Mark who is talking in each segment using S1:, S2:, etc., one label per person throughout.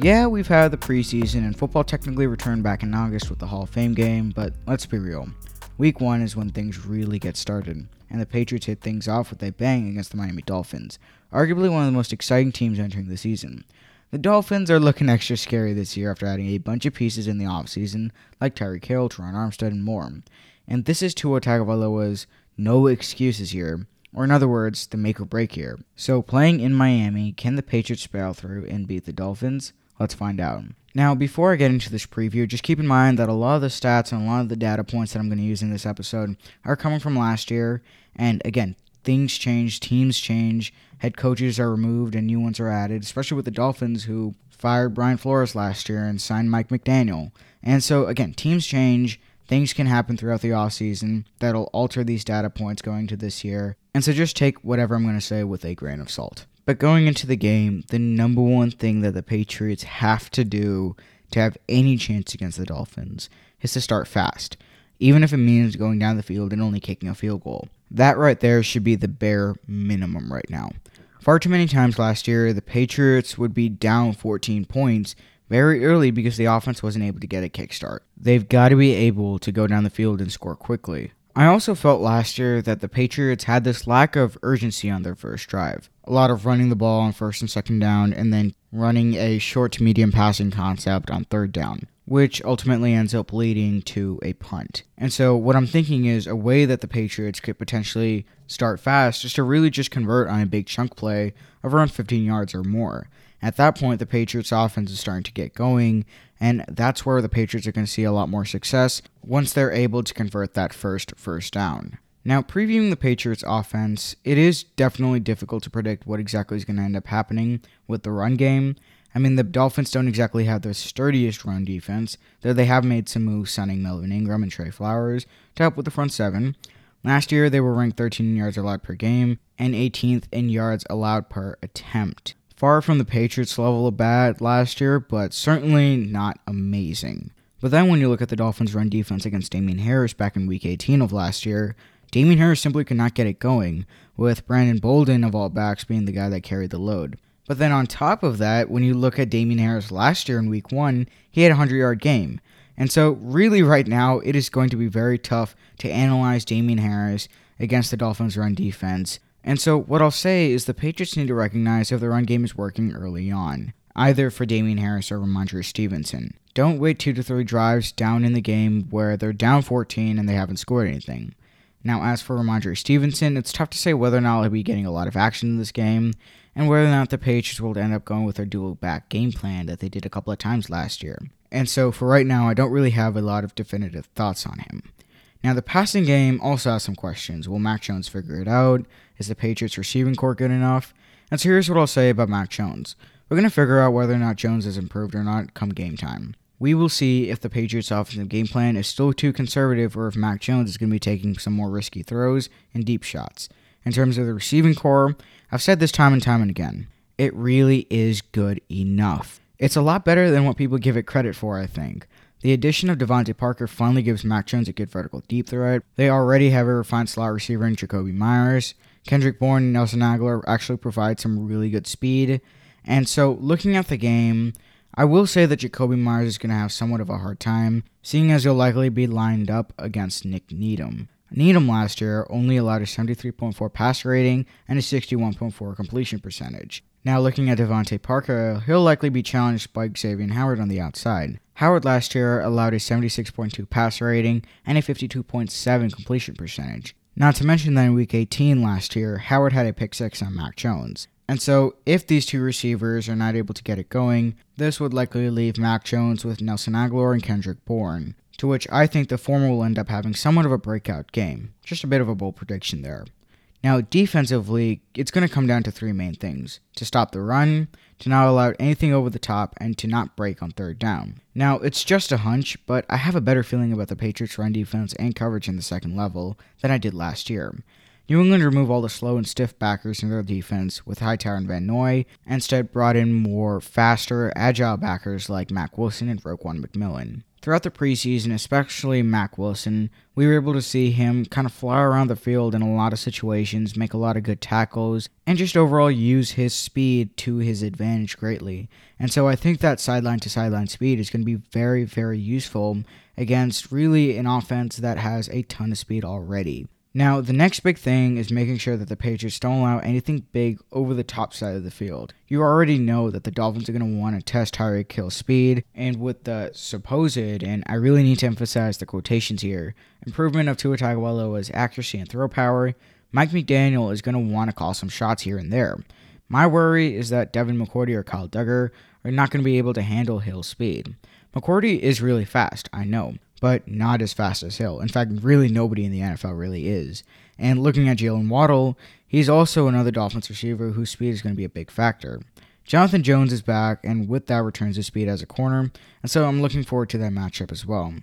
S1: Yeah, we've had the preseason, and football technically returned back in August with the Hall of Fame game, but let's be real. Week one is when things really get started, and the Patriots hit things off with a bang against the Miami Dolphins, arguably one of the most exciting teams entering the season. The Dolphins are looking extra scary this year after adding a bunch of pieces in the offseason, like Tyreek Hill, Terron Armstead, and more. And this is Tua Tagovailoa's no excuses here, or in other words, the make or break here. So, playing in Miami, can the Patriots battle through and beat the Dolphins? Let's find out. Now, before I get into this preview, just keep in mind that a lot of the stats and a lot of the data points that I'm going to use in this episode are coming from last year. And again, things change, teams change, head coaches are removed and new ones are added, especially with the Dolphins who fired Brian Flores last year and signed Mike McDaniel. And so, again, teams change. Things can happen throughout the offseason that'll alter these data points going to this year. And so just take whatever I'm going to say with a grain of salt. But going into the game, the number one thing that the Patriots have to do to have any chance against the Dolphins is to start fast, even if it means going down the field and only kicking a field goal. That right there should be the bare minimum right now. Far too many times last year, the Patriots would be down 14 points very early because the offense wasn't able to get a kickstart. They've got to be able to go down the field and score quickly. I also felt last year that the Patriots had this lack of urgency on their first drive. A lot of running the ball on first and second down, and then running a short to medium passing concept on third down, which ultimately ends up leading to a punt. And so, what I'm thinking is a way that the Patriots could potentially start fast is to really just convert on a big chunk play of around 15 yards or more. At that point, the Patriots' offense is starting to get going, and that's where the Patriots are going to see a lot more success once they're able to convert that first first down. Now, previewing the Patriots' offense, it is definitely difficult to predict what exactly is going to end up happening with the run game. I mean, the Dolphins don't exactly have the sturdiest run defense, though they have made some moves signing Melvin Ingram and Trey Flowers to help with the front seven. Last year, they were ranked 13 in yards allowed per game and 18th in yards allowed per attempt. Far from the Patriots' level of bad last year, but certainly not amazing. But then when you look at the Dolphins' run defense against Damien Harris back in Week 18 of last year, Damien Harris simply could not get it going, with Brandon Bolden of all backs being the guy that carried the load. But then on top of that, when you look at Damien Harris last year in Week 1, he had a 100 yard game. And so, really, right now, it is going to be very tough to analyze Damien Harris against the Dolphins' run defense and so, what I'll say is the Patriots need to recognize if the run game is working early on, either for Damien Harris or Rhamondre Stevenson. Don't wait two to three drives down in the game where they're down 14 and they haven't scored anything. Now, as for Rhamondre Stevenson, it's tough to say whether or not he'll be getting a lot of action in this game, and whether or not the Patriots will end up going with their dual back game plan that they did a couple of times last year. And so, for right now, I don't really have a lot of definitive thoughts on him. Now, the passing game also has some questions. Will Mac Jones figure it out? Is the Patriots receiving corps good enough? And so here's what I'll say about Mac Jones. We're going to figure out whether or not Jones has improved or not come game time. We will see if the Patriots' offensive game plan is still too conservative or if Mac Jones is going to be taking some more risky throws and deep shots. In terms of the receiving corps, I've said this time and time and again. It really is good enough. It's a lot better than what people give it credit for, I think. The addition of DeVante Parker finally gives Mac Jones a good vertical deep threat. They already have a refined slot receiver in Jakobi Meyers. Kendrick Bourne and Nelson Agholor actually provide some really good speed. And so, looking at the game, I will say that Jakobi Meyers is going to have somewhat of a hard time, seeing as he'll likely be lined up against Nik Needham. Needham last year only allowed a 73.4 passer rating and a 61.4 completion percentage. Now, looking at DeVante Parker, he'll likely be challenged by Xavier Howard on the outside. Howard last year allowed a 76.2 passer rating and a 52.7 completion percentage. Not to mention that in Week 18 last year, Howard had a pick six on Mac Jones. And so, if these two receivers are not able to get it going, this would likely leave Mac Jones with Nelson Agholor and Kendrick Bourne, to which I think the former will end up having somewhat of a breakout game. Just a bit of a bold prediction there. Now, defensively, it's going to come down to three main things to stop the run, to not allow anything over the top, and to not break on third down. Now, it's just a hunch, but I have a better feeling about the Patriots' run defense and coverage in the second level than I did last year. New England removed all the slow and stiff backers in their defense with Hightower and Van Noy, and instead brought in more faster, agile backers like Mack Wilson and Raekwon McMillan. Throughout the preseason, especially Mack Wilson, we were able to see him kind of fly around the field in a lot of situations, make a lot of good tackles, and just overall use his speed to his advantage greatly. And so I think that sideline to sideline speed is going to be very, very useful against really an offense that has a ton of speed already. Now, the next big thing is making sure that the Patriots don't allow anything big over the top side of the field. You already know that the Dolphins are going to want to test Tyreek Hill's speed, and with the supposed, and I really need to emphasize the quotations here, improvement of Tua Tagovailoa's accuracy and throw power, Mike McDaniel is going to want to call some shots here and there. My worry is that Devin McCourty or Kyle Dugger are not going to be able to handle Hill's speed. McCourty is really fast, I know, but not as fast as Hill. In fact, really nobody in the NFL really is. And looking at Jaylen Waddle, he's also another Dolphins receiver whose speed is going to be a big factor. Jonathan Jones is back, and with that returns his speed as a corner, and so I'm looking forward to that matchup as well.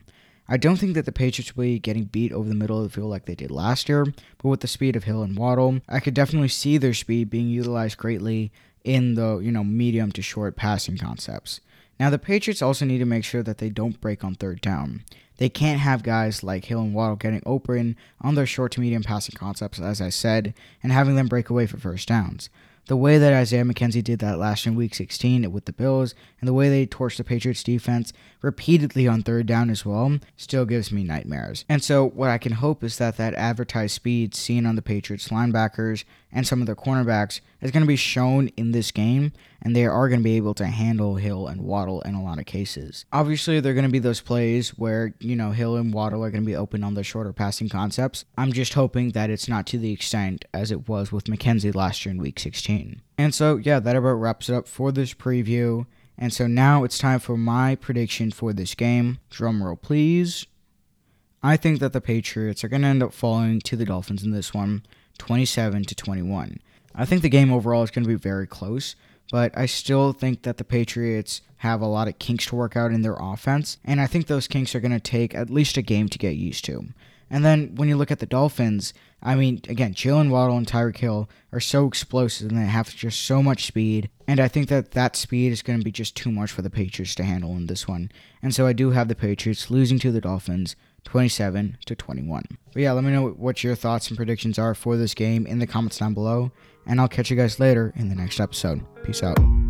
S1: I don't think that the Patriots will be getting beat over the middle of the field like they did last year, but with the speed of Hill and Waddle, I could definitely see their speed being utilized greatly in the, you know, medium to short passing concepts. Now the Patriots also need to make sure that they don't break on third down. They can't have guys like Hill and Waddle getting open on their short to medium passing concepts, as I said, and having them break away for first downs. The way that Isaiah McKenzie did that last in Week 16 with the Bills, and the way they torched the Patriots defense repeatedly on third down as well, still gives me nightmares. And so, what I can hope is that that advertised speed seen on the Patriots linebackers and some of their cornerbacks is going to be shown in this game, and they are going to be able to handle Hill and Waddle in a lot of cases. Obviously, there are going to be those plays where, you know, Hill and Waddle are going to be open on the shorter passing concepts. I'm just hoping that it's not to the extent as it was with McKenzie last year in Week 16. And so, yeah, that about wraps it up for this preview. And so now it's time for my prediction for this game. Drumroll, please. I think that the Patriots are going to end up falling to the Dolphins in this one, 27 to 21. I think the game overall is going to be very close, but I still think that the Patriots have a lot of kinks to work out in their offense, and I think those kinks are going to take at least a game to get used to. And then when you look at the Dolphins, I mean, again, Jaylen Waddle and Tyreek Hill are so explosive and they have just so much speed. And I think that that speed is going to be just too much for the Patriots to handle in this one. And so I do have the Patriots losing to the Dolphins 27 to 21. But yeah, let me know what your thoughts and predictions are for this game in the comments down below. And I'll catch you guys later in the next episode. Peace out.